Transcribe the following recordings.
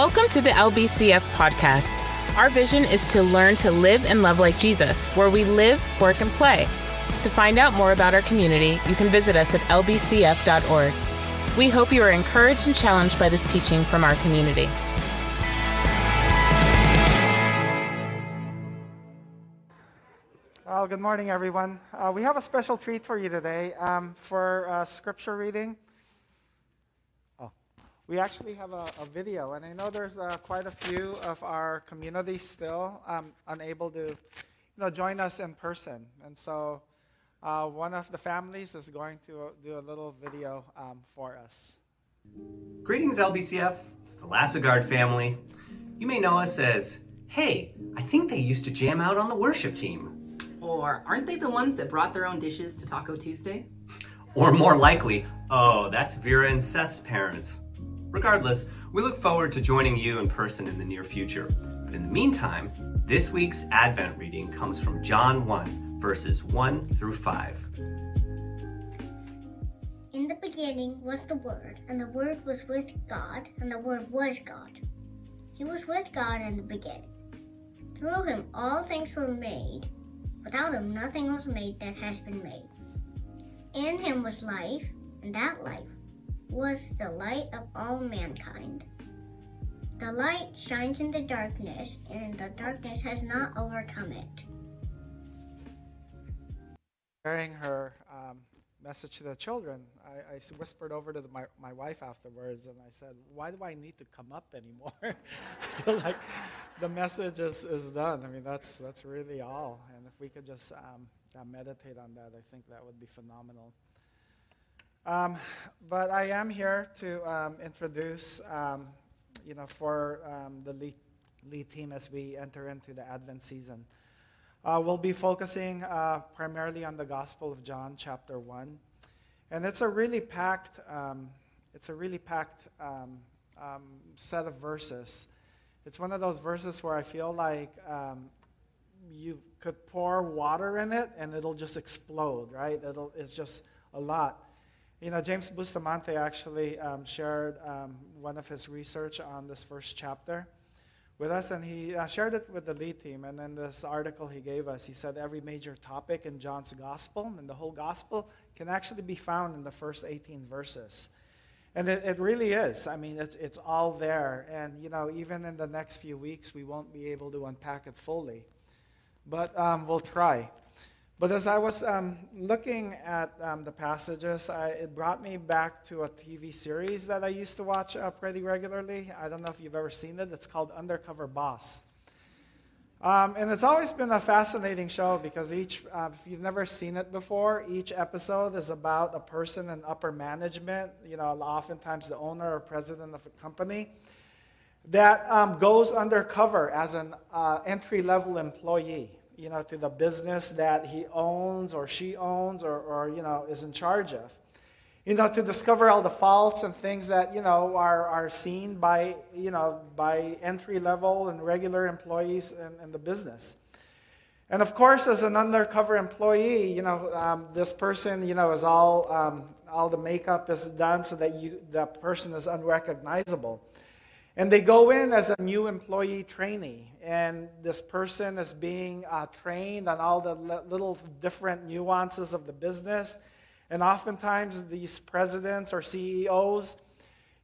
Welcome to the LBCF podcast. Our vision is to learn to live and love like Jesus, where we live, work, and play. To find out more about our community, you can visit us at lbcf.org. We hope you are encouraged and challenged by this teaching from our community. Well, good morning, everyone. Uh, we have a special treat for you today um, for uh, scripture reading. We actually have a, a video, and I know there's uh, quite a few of our community still um, unable to, you know, join us in person, and so uh, one of the families is going to do a little video um, for us. Greetings, LBCF. It's the Lassegard family. You may know us as, hey, I think they used to jam out on the worship team. Or aren't they the ones that brought their own dishes to Taco Tuesday? Or more likely, oh, that's Vera and Seth's parents. Regardless, we look forward to joining you in person in the near future. But in the meantime, this week's Advent reading comes from John 1, verses 1 through 5. In the beginning was the Word, and the Word was with God, and the Word was God. He was with God in the beginning. Through him all things were made. Without him nothing was made that has been made. In him was life, and that life was the light of all mankind. The light shines in the darkness, and the darkness has not overcome it. Sharing her um, message to the children, I whispered over to the, my, my wife afterwards, and I said, Why do I need to come up anymore? I feel like the message is, is done. I mean, that's, that's really all. And if we could just um, uh, meditate on that, I think that would be phenomenal. Um, but I am here to um, introduce, um, you know, for um, the lead, lead team as we enter into the Advent season. Uh, we'll be focusing uh, primarily on the Gospel of John, chapter one, and it's a really packed, um, it's a really packed um, set of verses. It's one of those verses where I feel like you could pour water in it and it'll just explode, right? It'll, it's just a lot. You know, James Bustamante actually um, shared um, one of his research on this first chapter with us, and he uh, shared it with the lead team. And in this article he gave us, he said every major topic in John's gospel and the whole gospel can actually be found in the first 18 verses. And it, it really is. I mean, it's, it's all there. And, you know, even in the next few weeks, we won't be able to unpack it fully. But um, we'll try. But as I was um, looking at um, the passages, I, it brought me back to a TV series that I used to watch uh, pretty regularly. I don't know if you've ever seen it. It's called Undercover Boss. Um, and it's always been a fascinating show because each, uh, if you've never seen it before, each episode is about a person in upper management, you know, oftentimes the owner or president of a company, that um, goes undercover as an uh, entry level employee, you know, to the business that he owns or she owns or, or, you know, is in charge of you know, to discover all the faults and things that, you know, are, are seen by, you know, by entry level and regular employees in, in the business. And of course, as an undercover employee, you know, um, this person, you know, is all, um, all the makeup is done so that you, that person is unrecognizable. And they go in as a new employee trainee, and this person is being uh, trained on all the li- little different nuances of the business. And oftentimes, these presidents or CEOs,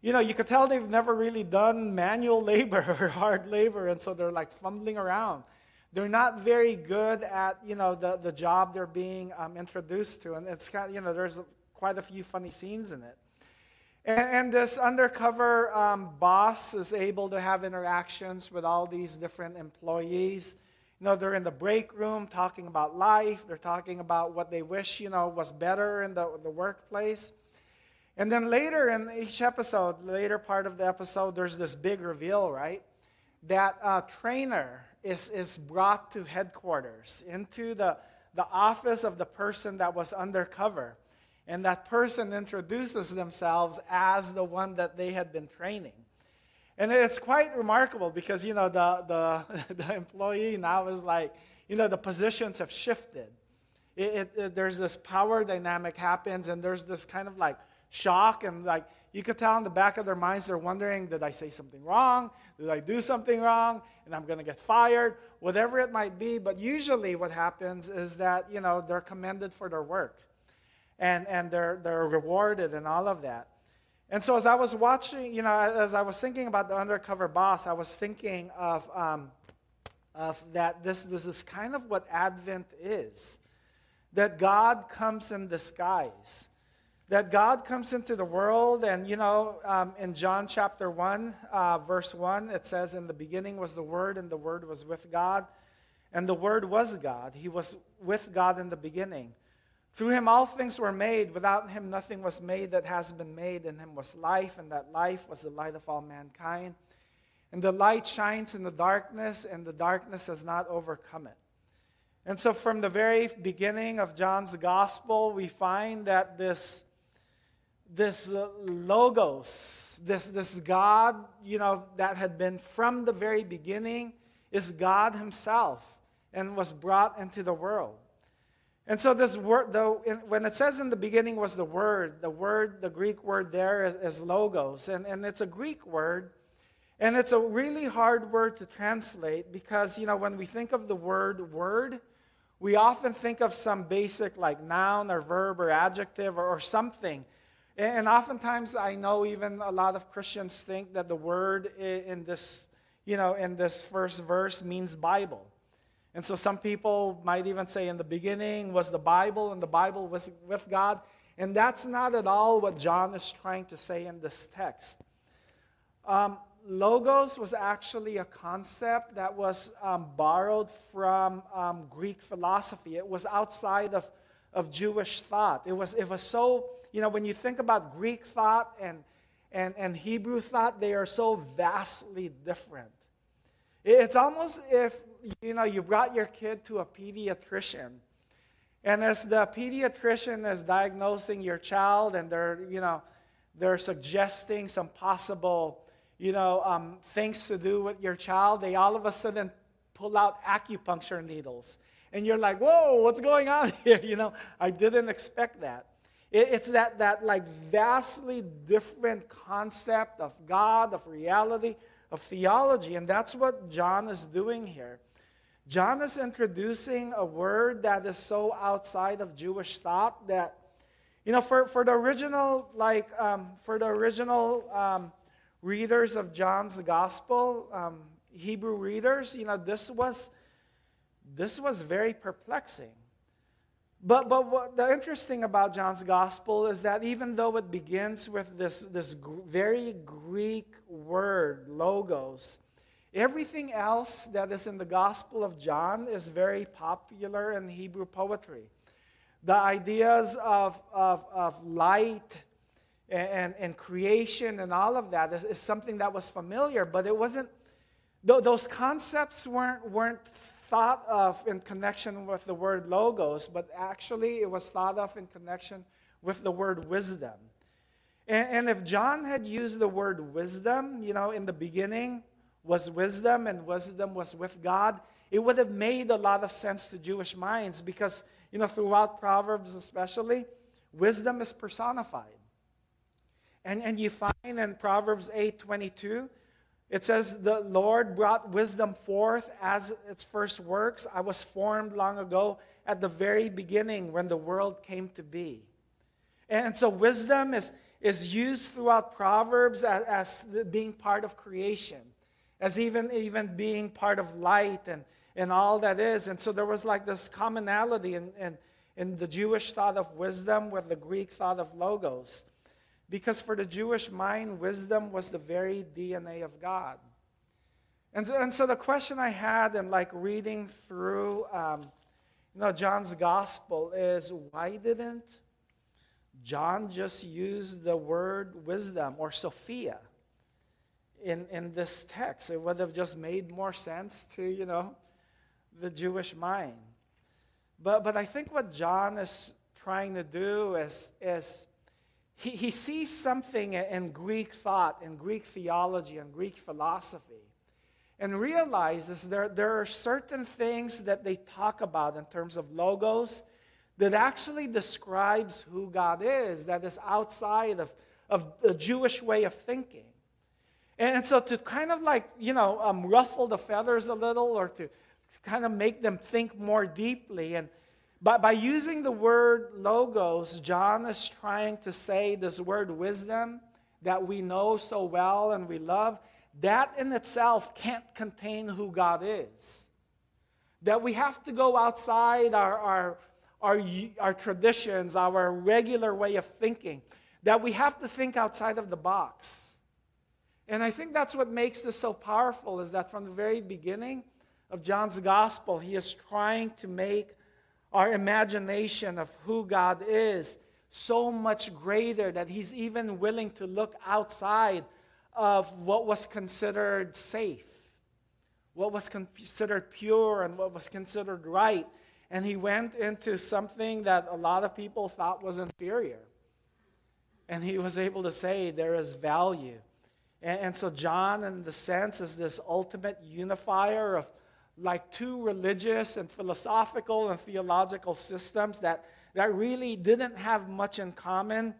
you know, you could tell they've never really done manual labor or hard labor, and so they're like fumbling around. They're not very good at, you know, the, the job they're being um, introduced to. And it's kind of, you know, there's quite a few funny scenes in it. And, and this undercover um, boss is able to have interactions with all these different employees. You know, they're in the break room talking about life. They're talking about what they wish, you know, was better in the, the workplace. And then later in each episode, later part of the episode, there's this big reveal, right? That uh, trainer is, is brought to headquarters, into the, the office of the person that was undercover. And that person introduces themselves as the one that they had been training. And it's quite remarkable because, you know, the, the, the employee now is like, you know, the positions have shifted. It, it, it, there's this power dynamic happens, and there's this kind of like shock and like you could tell in the back of their minds they're wondering, did I say something wrong? Did I do something wrong? And I'm going to get fired, whatever it might be. But usually what happens is that, you know, they're commended for their work and, and they're, they're rewarded and all of that. And so as I was watching, you know, as I was thinking about the undercover boss, I was thinking of, um, of that this, this is kind of what Advent is. That God comes in disguise. That God comes into the world, and you know, um, in John chapter 1, uh, verse 1, it says, In the beginning was the Word, and the Word was with God, and the Word was God. He was with God in the beginning. Through him all things were made. Without him nothing was made that has been made. In him was life, and that life was the light of all mankind. And the light shines in the darkness, and the darkness has not overcome it. And so, from the very beginning of John's gospel, we find that this, this logos, this, this God, you know, that had been from the very beginning, is God Himself and was brought into the world. And so this word, though, when it says in the beginning was the word, the word, the Greek word there is, is, logos, and, and it's a Greek word, and it's a really hard word to translate because you know when we think of the word word, we often think of some basic like noun or verb or adjective or, or something, and, and oftentimes I know even a lot of Christians think that the word in this, you know, in this first verse means Bible. And so some people might even say in the beginning was the Bible, and the Bible was with God. And that's not at all what John is trying to say in this text. Um, logos was actually a concept that was um, borrowed from um, Greek philosophy. It was outside of, of Jewish thought. It was, it was so, you know, when you think about Greek thought and, and, and Hebrew thought, they are so vastly different. It's almost if you know you brought your kid to a pediatrician, and as the pediatrician is diagnosing your child, and they're you know they're suggesting some possible you know um, things to do with your child, they all of a sudden pull out acupuncture needles, and you're like, "Whoa, what's going on here?" You know, I didn't expect that. It's that that like vastly different concept of God, of reality of theology. And that's what John is doing here. John is introducing a word that is so outside of Jewish thought that, you know, for, for the original, like, um, for the original um, readers of John's gospel, um, Hebrew readers, you know, this was, this was very perplexing. But, but what the interesting about John's gospel is that even though it begins with this, this very Greek word, logos, everything else that is in the gospel of John is very popular in Hebrew poetry. The ideas of, of, of light and, and creation and all of that is, is something that was familiar, but it wasn't, those concepts weren't, weren't thought of in connection with the word logos, but actually it was thought of in connection with the word wisdom. And, and, if John had used the word wisdom, you know, in the beginning was wisdom and wisdom was with God, it would have made a lot of sense to Jewish minds because, you know, throughout Proverbs especially, wisdom is personified. And, and you find in Proverbs 8 22, it says, The Lord brought wisdom forth as its first works. I was formed long ago at the very beginning when the world came to be. And so, wisdom is, is used throughout Proverbs as, as being part of creation, as even, even being part of light and, and all that is. And so, there was like this commonality in, in, in the Jewish thought of wisdom with the Greek thought of logos. Because for the Jewish mind, wisdom was the very DNA of God. And so, and so the question I had in like reading through um, you know, John's gospel is why didn't John just use the word wisdom or Sophia in, in this text? It would have just made more sense to, you know, the Jewish mind. But, but I think what John is trying to do is, is he, he sees something in Greek thought, in Greek theology, and Greek philosophy, and realizes there, there are certain things that they talk about in terms of logos that actually describes who God is, that is outside of, of the Jewish way of thinking. And so to kind of like, you know, um, ruffle the feathers a little or to, kind of make them think more deeply. And by, by using the word logos, John is trying to say this word wisdom that we know so well and we love, that in itself can't contain who God is. That we have to go outside our, our, our, our traditions, our regular way of thinking. That we have to think outside of the box. And I think that's what makes this so powerful is that from the very beginning of John's gospel, he is trying to make our imagination of who God is so much greater that he's even willing to look outside of what was considered safe, what was considered pure, and what was considered right. And he went into something that a lot of people thought was inferior. And he was able to say there is value. And, and so, John, in the sense, is this ultimate unifier of like two religious and philosophical and theological systems that, that really didn't have much in common,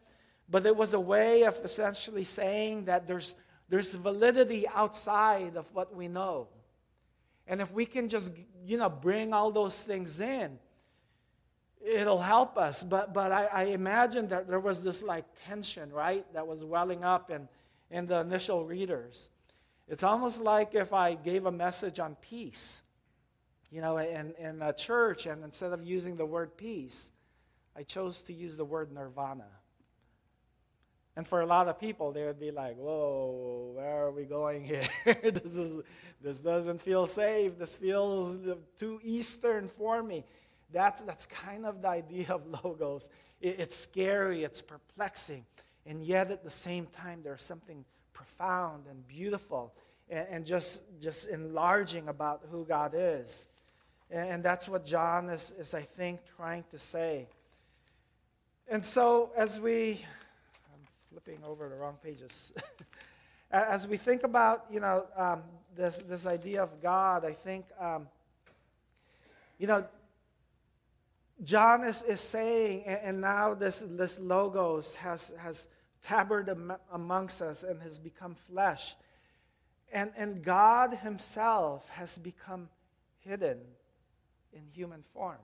but it was a way of essentially saying that there's, there's validity outside of what we know. And if we can just, you know, bring all those things in, it'll help us. But, but I, I imagine that there was this like tension, right, that was welling up in, in the initial readers. It's almost like if I gave a message on peace you know, in, in a church, and instead of using the word peace, I chose to use the word nirvana. And for a lot of people, they would be like, whoa, where are we going here? this, is, this doesn't feel safe. This feels too Eastern for me. That's, that's kind of the idea of logos. It, it's scary, it's perplexing, and yet at the same time, there's something profound and beautiful and, and just, just enlarging about who God is. And that's what John is, is, I think, trying to say. And so, as we, I'm flipping over the wrong pages. as we think about, you know, um, this, this idea of God, I think, um, you know, John is, is saying, and, and, now this, this logos has, has tabbered am, amongst us and has become flesh. And, and God Himself has become hidden in human form.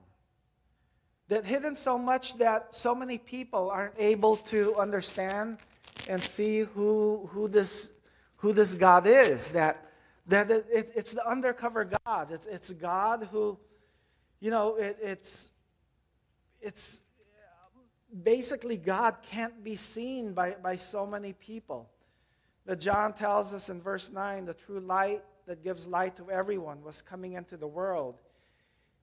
That hidden so much that so many people aren't able to understand and see who, who, this, who this God is. That, that it, it, it's the undercover God. It's, it's God who, you know, it, it's, it's basically God can't be seen by, by so many people. That John tells us in verse 9 the true light that gives light to everyone was coming into the world.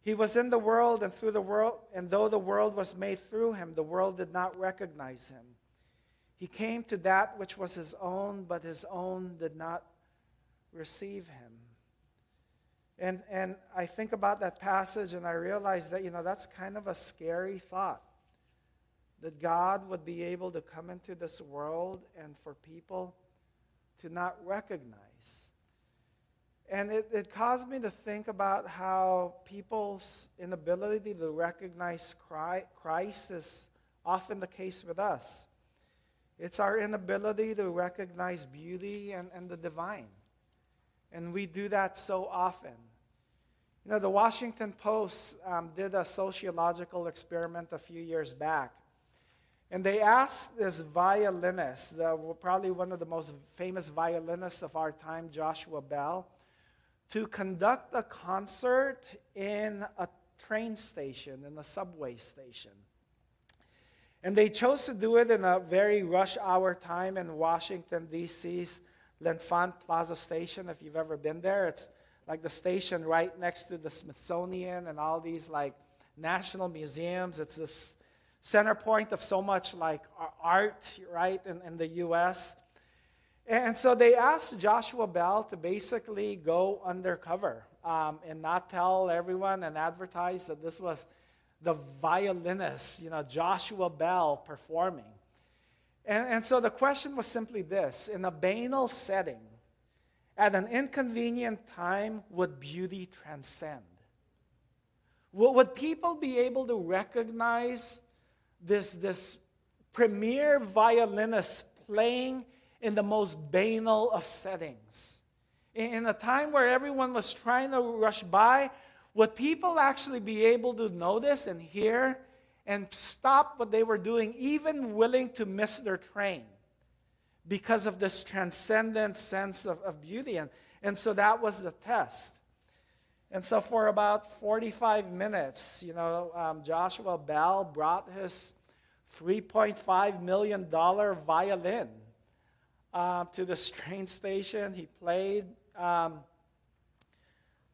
He was in the world and through the world, and though the world was made through him, the world did not recognize him. He came to that which was his own, but his own did not receive him. And, and I think about that passage and I realize that, you know, that's kind of a scary thought. That God would be able to come into this world and for people to not recognize and it, it caused me to think about how people's inability to recognize Christ is often the case with us. It's our inability to recognize beauty and, and the divine. And we do that so often. You know, the Washington Post um, did a sociological experiment a few years back. And they asked this violinist, the, probably one of the most famous violinists of our time, Joshua Bell, to conduct a concert in a train station, in a subway station. And they chose to do it in a very rush hour time in Washington, D.C.'s L'Enfant Plaza Station. If you've ever been there, it's like the station right next to the Smithsonian and all these like national museums. It's this center point of so much like art, right, in, in the U.S. And so they asked Joshua Bell to basically go undercover um, and not tell everyone and advertise that this was the violinist, you know, Joshua Bell performing. And, and so the question was simply this in a banal setting, at an inconvenient time, would beauty transcend? Would people be able to recognize this, this premier violinist playing in the most banal of settings? In a time where everyone was trying to rush by, would people actually be able to notice and hear and stop what they were doing, even willing to miss their train because of this transcendent sense of, of beauty? And, and so that was the test. And so for about 45 minutes, you know, um, Joshua Bell brought his $3.5 million violin uh, to the train station. He played um,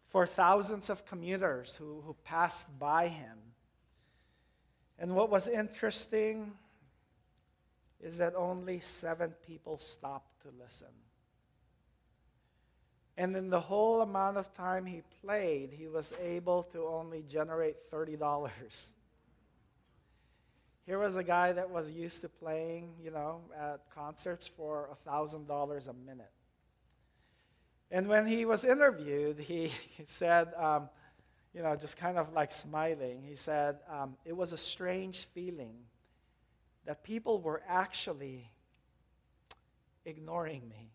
for thousands of commuters who, who passed by him. And what was interesting is that only seven people stopped to listen. And in the whole amount of time he played, he was able to only generate $30. Here was a guy that was used to playing, you know, at concerts for $1,000 a minute. And when he was interviewed, he, said, um, you know, just kind of like smiling, he said, um, it was a strange feeling that people were actually ignoring me.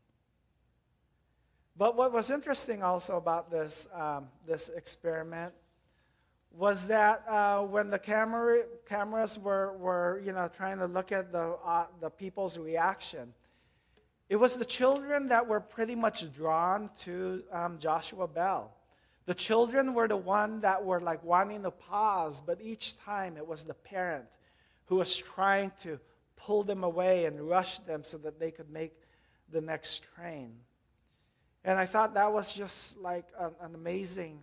But what was interesting also about this, um, this experiment was that uh, when the camera, cameras were, were you know, trying to look at the, uh, the people's reaction, it was the children that were pretty much drawn to um, Joshua Bell. The children were the one that were like wanting to pause, but each time it was the parent who was trying to pull them away and rush them so that they could make the next train. And I thought that was just like an, an amazing,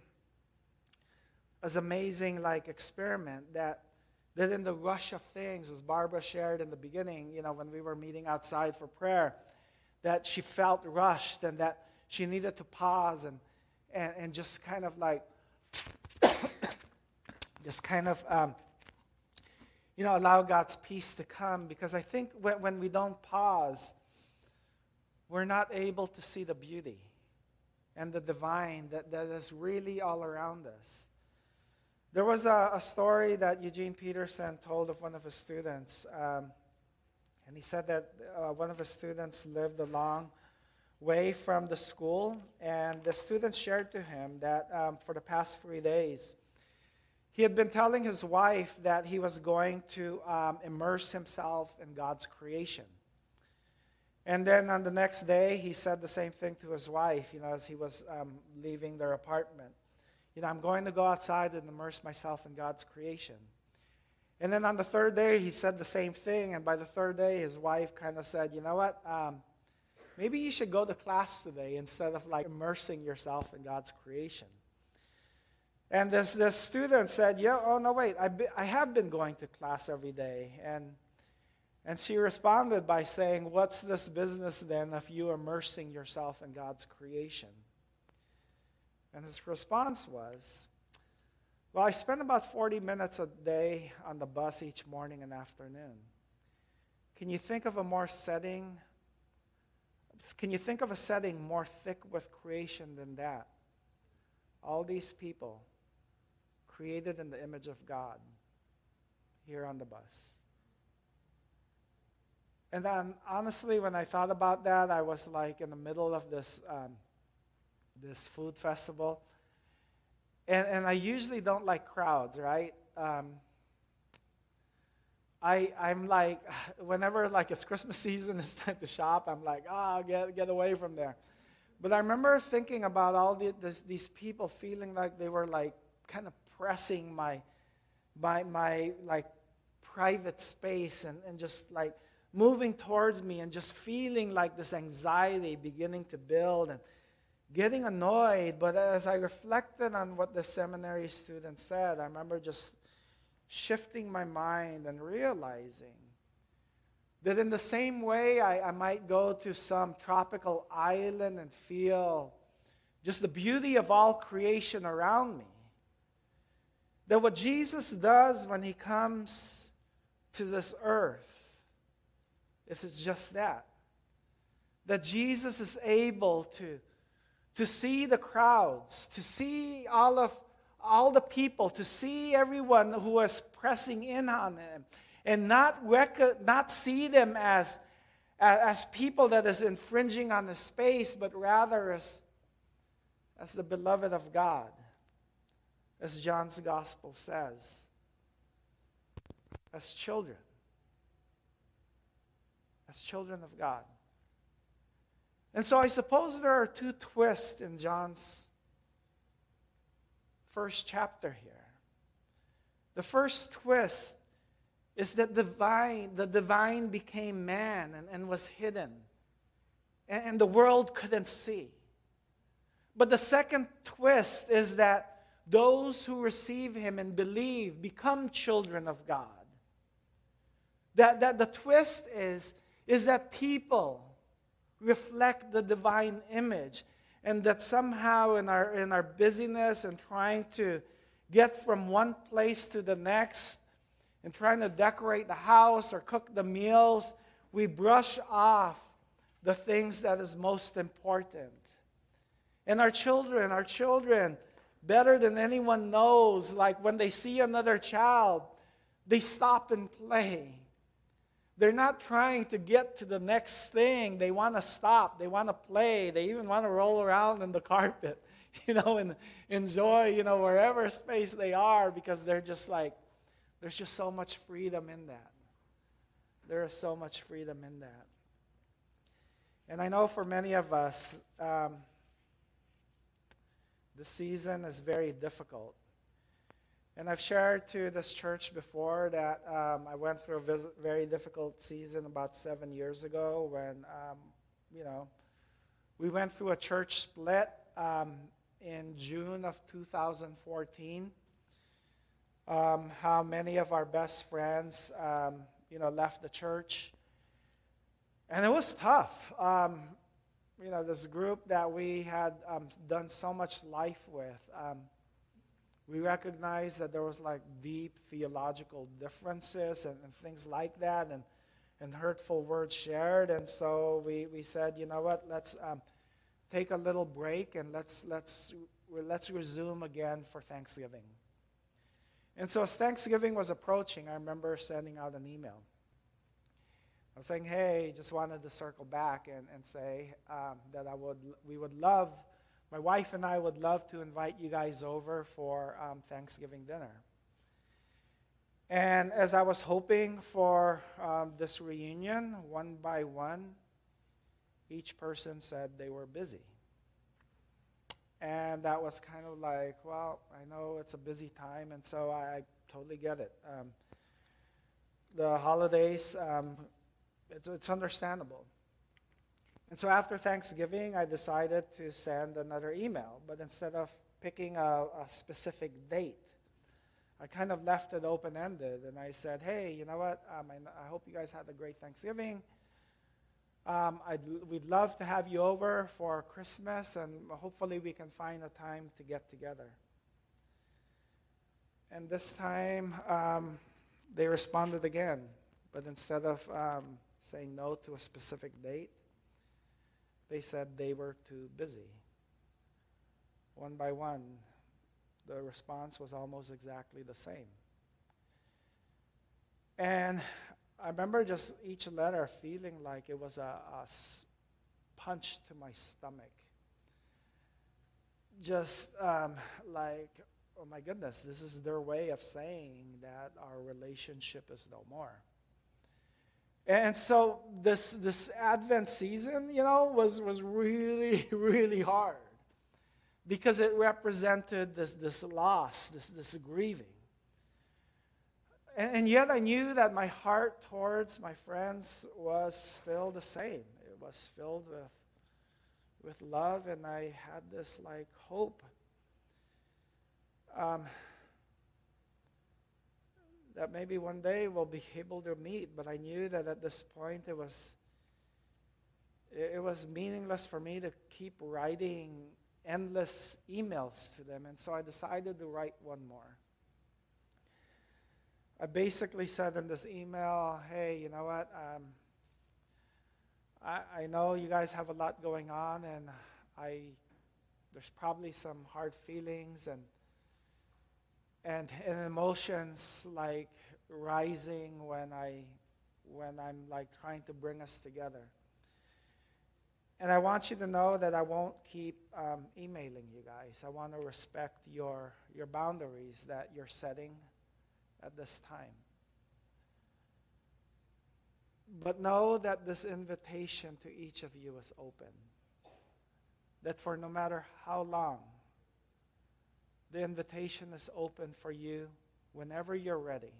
as amazing like experiment that that in the rush of things, as Barbara shared in the beginning, you know, when we were meeting outside for prayer, that she felt rushed and that she needed to pause and and, and just kind of like just kind of um, you know allow God's peace to come. Because I think when, when we don't pause, we're not able to see the beauty and the divine that, that is really all around us. There was a, a story that Eugene Peterson told of one of his students. Um, and he said that uh, one of his students lived a long way from the school, and the student shared to him that um, for the past three days, he had been telling his wife that he was going to um, immerse himself in God's creation. And then on the next day, he said the same thing to his wife, you know, as he was um, leaving their apartment. You know, I'm going to go outside and immerse myself in God's creation. And then on the third day, he said the same thing. And by the third day, his wife kind of said, You know what? Um, maybe you should go to class today instead of like immersing yourself in God's creation. And this, this student said, Yeah, oh no, wait, I, be, I have been going to class every day. And and she responded by saying, What's this business then of you immersing yourself in God's creation? And his response was, Well, I spend about 40 minutes a day on the bus each morning and afternoon. Can you think of a more setting? Can you think of a setting more thick with creation than that? All these people created in the image of God here on the bus. And then, honestly, when I thought about that, I was like in the middle of this, um, this food festival. And, and I usually don't like crowds, right? Um, I, I'm like, whenever like it's Christmas season, it's time to shop, I'm like, oh, get, get away from there. But I remember thinking about all the, this, these people feeling like they were like kind of pressing my, my, my like private space and, and just like moving towards me and just feeling like this anxiety beginning to build and getting annoyed. But as I reflected on what the seminary student said, I remember just shifting my mind and realizing that in the same way I, I might go to some tropical island and feel just the beauty of all creation around me. That what Jesus does when he comes to this earth if it's just that. That Jesus is able to, to see the crowds, to see all of, all the people, to see everyone who was pressing in on him, and not, rec- not see them as, as people that is infringing on the space, but rather as, as the beloved of God, as John's gospel says, as children, as children of God. And so I suppose there are two twists in John's first chapter here. The first twist is that divine, the divine became man and, and was hidden, and, and the world couldn't see. But the second twist is that those who receive him and believe become children of God. That, that the twist is, is that people reflect the divine image and that somehow in our, in our busyness and trying to get from one place to the next and trying to decorate the house or cook the meals, we brush off the things that is most important. And our children, our children, better than anyone knows, like when they see another child, they stop and play. They're not trying to get to the next thing. They want to stop. They want to play. They even want to roll around in the carpet, you know, and enjoy, you know, wherever space they are because they're just like, there's just so much freedom in that. There is so much freedom in that. And I know for many of us, um, the season is very difficult. And I've shared to this church before that um, I went through a very difficult season about seven years ago when, um, you know, we went through a church split um, in June of 2014. Um, how many of our best friends, um, you know, left the church. And it was tough. Um, you know, this group that we had done so much life with we recognized that there was like deep theological differences and, and things like that and, and hurtful words shared. And so we, we said, you know what, let's um, take a little break and let's, let's, let's resume again for Thanksgiving. And so as Thanksgiving was approaching, I remember sending out an email. I was saying, hey, just wanted to circle back and, and say um, that I would, we would love my wife and I would love to invite you guys over for um, Thanksgiving dinner. And as I was hoping for um, this reunion, one by one, each person said they were busy. And that was kind of like, well, I know it's a busy time, and so I, I totally get it. Um, the holidays, um, it's, it's understandable. And so after Thanksgiving, I decided to send another email. But instead of picking a, a specific date, I kind of left it open ended. And I said, hey, you know what? Um, I, I, hope you guys had a great Thanksgiving. Um, we'd love to have you over for Christmas, and hopefully we can find a time to get together. And this time, um, they responded again. But instead of um, saying no to a specific date, they said they were too busy. One by one, the response was almost exactly the same. And I remember just each letter feeling like it was a, a punch to my stomach. Just um, like, oh my goodness, this is their way of saying that our relationship is no more. And so this, this Advent season, you know, was, was really, really hard because it represented this, this loss, this, this grieving. And, and yet I knew that my heart towards my friends was still the same. It was filled with, with love, and I had this like hope. Um, that maybe one day we'll be able to meet, but I knew that at this point it was it was meaningless for me to keep writing endless emails to them, and so I decided to write one more. I basically said in this email, hey, you know what? Um, I, I know you guys have a lot going on, and I there's probably some hard feelings and and, and emotions like rising when I when I'm like trying to bring us together. And I want you to know that I won't keep um, emailing you guys. I want to respect your, your boundaries that you're setting at this time. But know that this invitation to each of you is open. That for no matter how long, the invitation is open for you whenever you're ready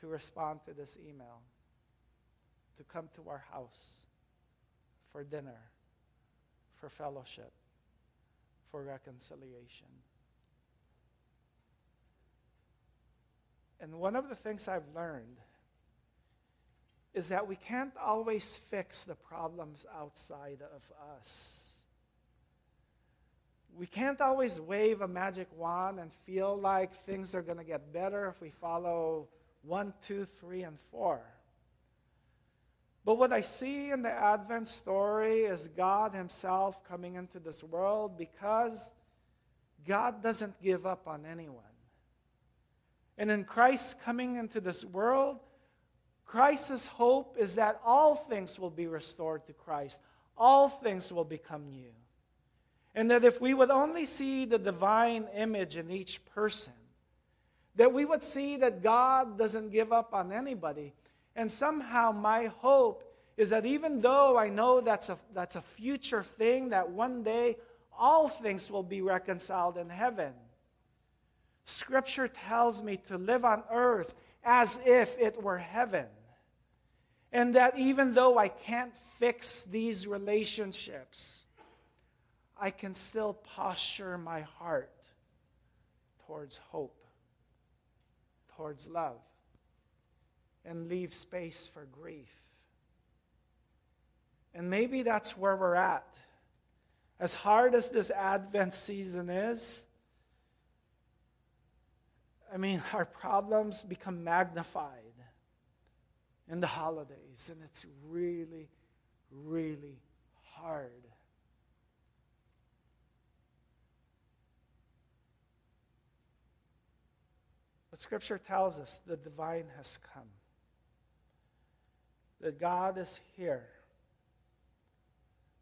to respond to this email, to come to our house for dinner, for fellowship, for reconciliation. And one of the things I've learned is that we can't always fix the problems outside of us. We can't always wave a magic wand and feel like things are going to get better if we follow one, two, three, and four. But what I see in the Advent story is God Himself coming into this world because God doesn't give up on anyone. And in Christ coming into this world, Christ's hope is that all things will be restored to Christ, all things will become new. And that if we would only see the divine image in each person, that we would see that God doesn't give up on anybody. And somehow my hope is that even though I know that's a, that's a future thing, that one day all things will be reconciled in heaven, Scripture tells me to live on earth as if it were heaven. And that even though I can't fix these relationships, I can still posture my heart towards hope towards love and leave space for grief. And maybe that's where we're at. As hard as this Advent season is, I mean, our problems become magnified in the holidays, and it's really, really hard. Scripture tells us the divine has come, that God is here,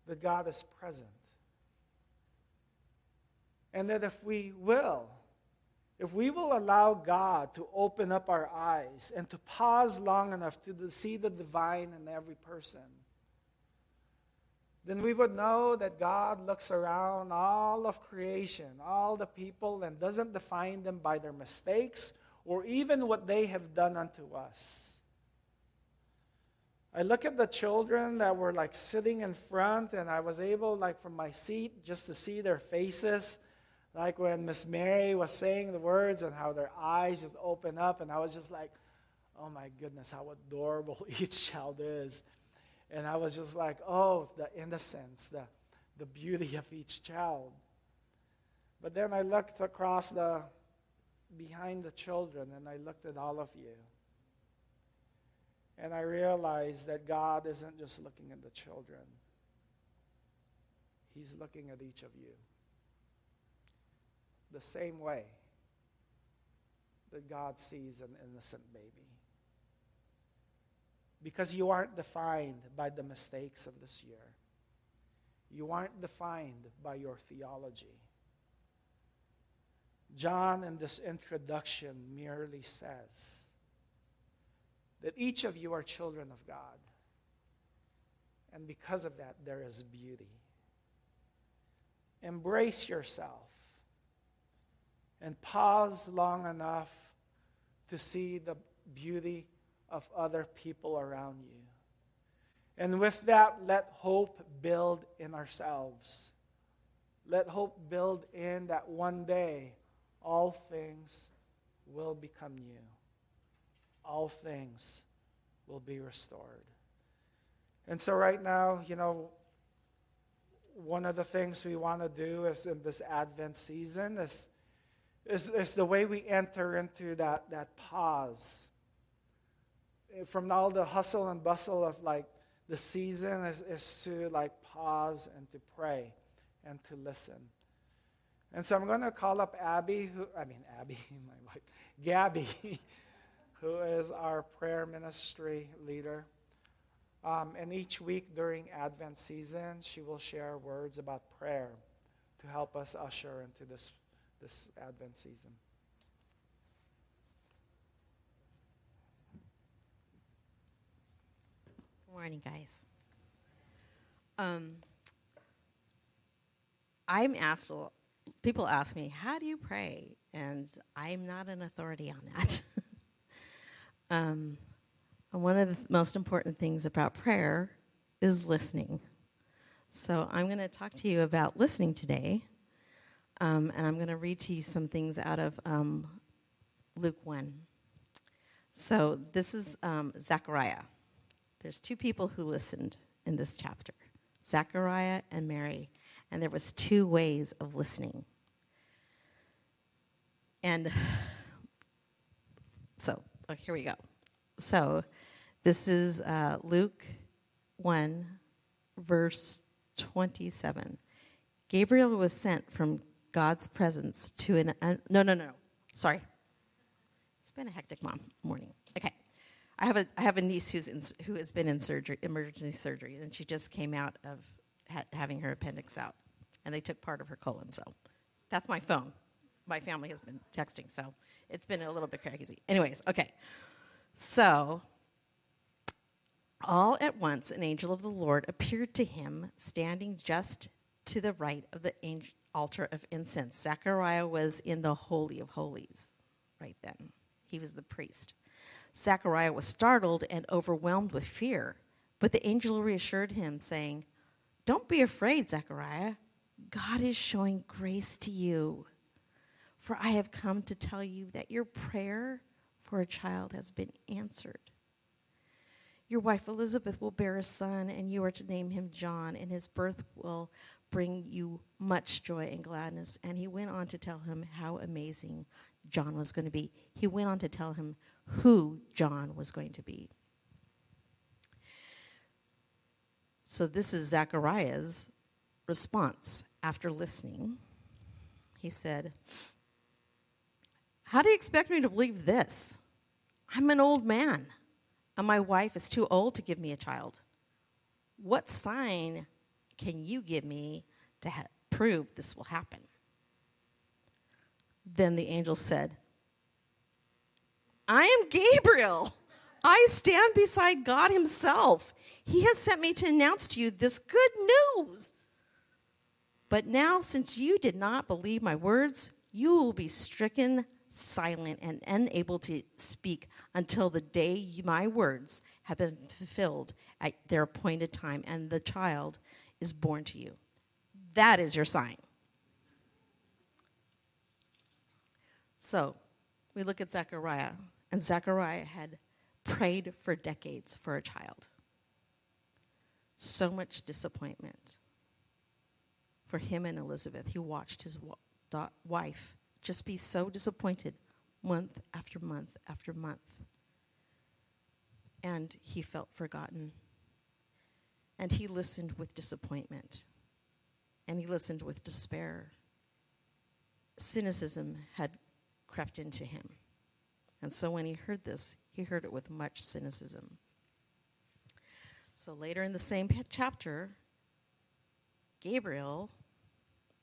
that God is present. And that if we will, if we will allow God to open up our eyes and to pause long enough to see the divine in every person, then we would know that God looks around all of creation, all the people, and doesn't define them by their mistakes or even what they have done unto us. I look at the children that were like sitting in front, and I was able, like from my seat, just to see their faces. Like when Miss Mary was saying the words and how their eyes just open up, and I was just like, oh my goodness, how adorable each child is. And I was just like, oh, the innocence, the, the beauty of each child. But then I looked across the behind the children and I looked at all of you. And I realized that God isn't just looking at the children, He's looking at each of you. The same way that God sees an innocent baby. Because you aren't defined by the mistakes of this year. You aren't defined by your theology. John, in this introduction, merely says that each of you are children of God. And because of that, there is beauty. Embrace yourself and pause long enough to see the beauty of other people around you. And with that, let hope build in ourselves. Let hope build in that one day all things will become new. All things will be restored. And so, right now, you know, one of the things we want to do is in this Advent season is, is, is the way we enter into that, that pause. From all the hustle and bustle of like the season is, is to like pause and to pray and to listen. And so I'm going to call up Abby, who, I mean, Abby, my wife, Gabby, who is our prayer ministry leader. Um, and each week during Advent season, she will share words about prayer to help us usher into this, this Advent season. Good morning, guys. Um, I'm asked, people ask me, how do you pray? And I'm not an authority on that. um, one of the most important things about prayer is listening. So I'm going to talk to you about listening today. Um, and I'm going to read to you some things out of um, Luke 1. So this is um, Zechariah. There's two people who listened in this chapter Zechariah and Mary. And there was two ways of listening. And so, oh, here we go. So, this is uh, Luke 1, verse 27. Gabriel was sent from God's presence to an. Uh, no, no, no. Sorry. It's been a hectic mom morning. Okay. I have a, I have a niece who's in, who has been in surgery, emergency surgery, and she just came out of ha- having her appendix out, and they took part of her colon. So that's my phone. My family has been texting, so it's been a little bit crazy. Anyways, okay. So all at once, an angel of the Lord appeared to him, standing just to the right of the angel, altar of incense. Zechariah was in the Holy of Holies right then. He was the priest. Zechariah was startled and overwhelmed with fear, but the angel reassured him, saying, Don't be afraid, Zechariah. God is showing grace to you. For I have come to tell you that your prayer for a child has been answered. Your wife Elizabeth will bear a son, and you are to name him John, and his birth will bring you much joy and gladness. And he went on to tell him how amazing John was going to be. He went on to tell him who John was going to be. So, this is Zechariah's response after listening. He said, How do you expect me to believe this? I'm an old man, and my wife is too old to give me a child. What sign can you give me to ha- prove this will happen? Then the angel said, I am Gabriel. I stand beside God Himself. He has sent me to announce to you this good news. But now, since you did not believe my words, you will be stricken silent and unable to speak until the day my words have been fulfilled at their appointed time and the child is born to you. That is your sign. So we look at Zechariah, and Zechariah had prayed for decades for a child. So much disappointment for him and Elizabeth. He watched his wife just be so disappointed month after month after month. And he felt forgotten. And he listened with disappointment. And he listened with despair. Cynicism had crept into him. And so when he heard this, he heard it with much cynicism. So later in the same chapter, Gabriel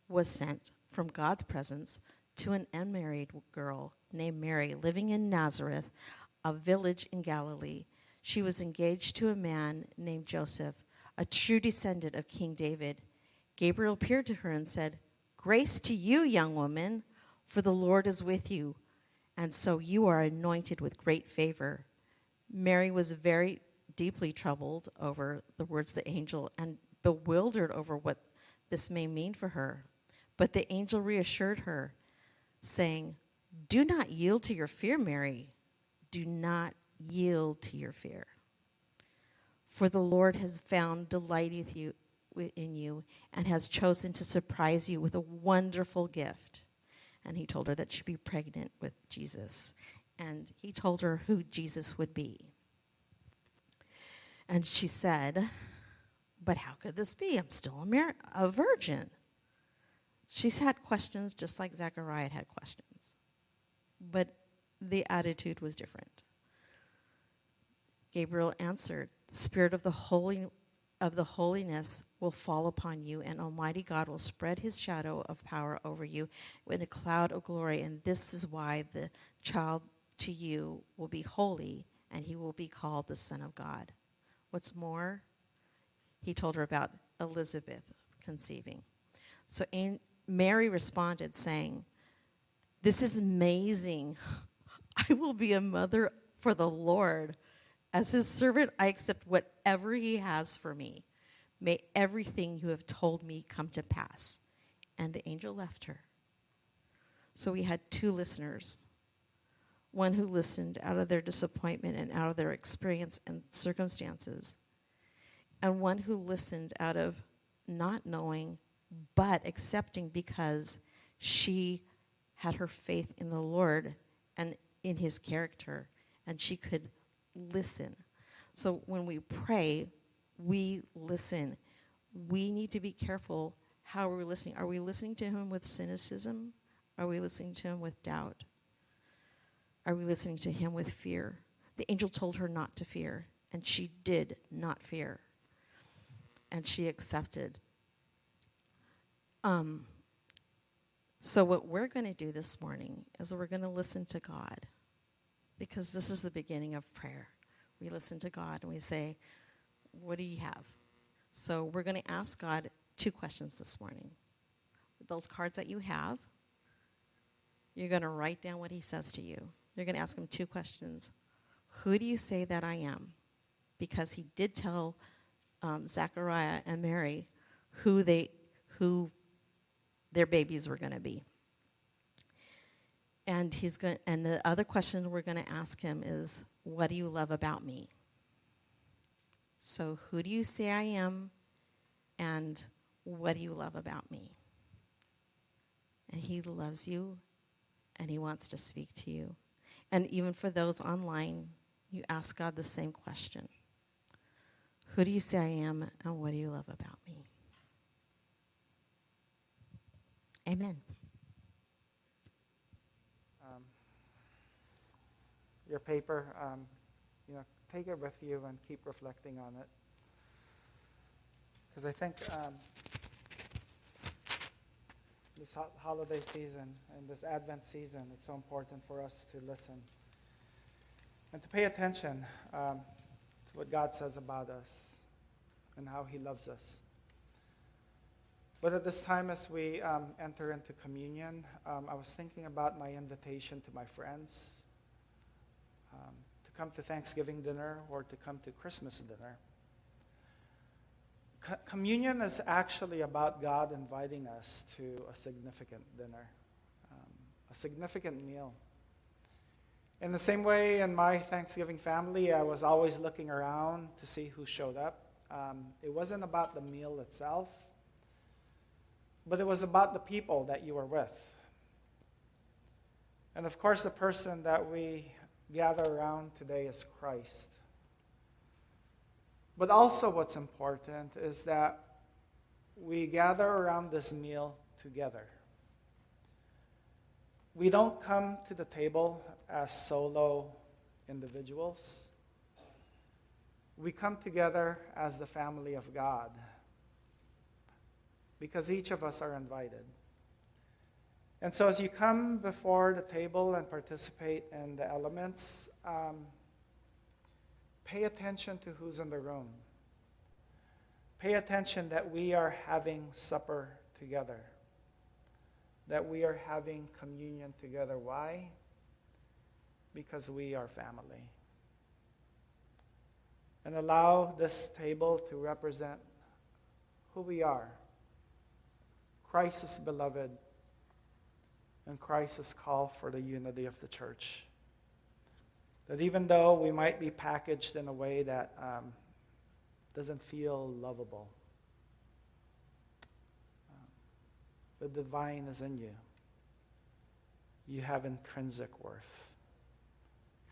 was sent from God's presence to an unmarried girl named Mary living in Nazareth, a village in Galilee. She was engaged to a man named Joseph, a true descendant of King David. Gabriel appeared to her and said, Grace to you, young woman, for the Lord is with you, and so you are anointed with great favor. Mary was very deeply troubled over the words of the angel and bewildered over what this may mean for her. But the angel reassured her saying, Do not yield to your fear, Mary. Do not yield to your fear. For the Lord has found delight you, in you and has chosen to surprise you with a wonderful gift. And he told her that she'd be pregnant with Jesus. And he told her who Jesus would be. And she said, But how could this be? I'm still a, mar- a virgin. She's had questions just like Zechariah had questions, but the attitude was different. Gabriel answered, "The spirit of the holy of the holiness will fall upon you, and Almighty God will spread his shadow of power over you in a cloud of glory. And this is why the child to you will be holy, and he will be called the Son of God. What's more, he told her about Elizabeth conceiving. So Mary responded, saying, This is amazing. I will be a mother for the Lord. As his servant, I accept whatever he has for me. May everything you have told me come to pass. And the angel left her. So we had two listeners one who listened out of their disappointment and out of their experience and circumstances, and one who listened out of not knowing but accepting because she had her faith in the Lord and in his character, and she could listen. So when we pray, we listen. We need to be careful how we're listening. Are we listening to him with cynicism? Are we listening to him with doubt? Are we listening to him with fear? The angel told her not to fear, and she did not fear. And she accepted. Um, so, what we're going to do this morning is we're going to listen to God because this is the beginning of prayer. We listen to God and we say, What do you have? So we're going to ask God two questions this morning. Those cards that you have, you're going to write down what He says to you. You're going to ask Him two questions Who do you say that I am? Because He did tell um, Zechariah and Mary who they who their babies were going to be. And he's going and the other question we're going to ask him is what do you love about me? So who do you say I am and what do you love about me? And he loves you and he wants to speak to you. And even for those online, you ask God the same question. Who do you say I am and what do you love about me? Amen. your paper, um, you know, take it with you and keep reflecting on it. Because I think um, this holiday season and this Advent season, it's so important for us to listen and to pay attention um, to what God says about us and how He loves us. But at this time, as we um, enter into communion, um, I was thinking about my invitation to my friends um, to come to Thanksgiving dinner or to come to Christmas dinner. Co- communion is actually about God inviting us to a significant dinner, um, a significant meal. In the same way, in my Thanksgiving family, I was always looking around to see who showed up. Um, it wasn't about the meal itself, but it was about the people that you were with. And of course, the person that we gather around today is Christ. But also, what's important is that we gather around this meal together. We don't come to the table as solo individuals. We come together as the family of God because each of us are invited. And so, as you come before the table and participate in the elements, um, pay attention to who's in the room. Pay attention that we are having supper together, that we are having communion together. Why? Because we are family. And allow this table to represent who we are Christ's beloved and Christ's call for the unity of the church. That even though we might be packaged in a way that um, doesn't feel lovable, um, the divine is in you. You have intrinsic worth.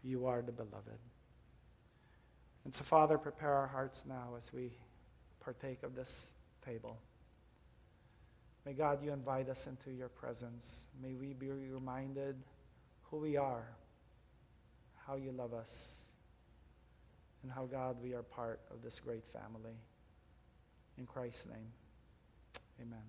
You are the beloved. And so, Father, prepare our hearts now as we partake of this table. May God, you invite us into your presence. May we be reminded who we are, how you love us, and how, God, we are part of this great family. In Christ's name, amen.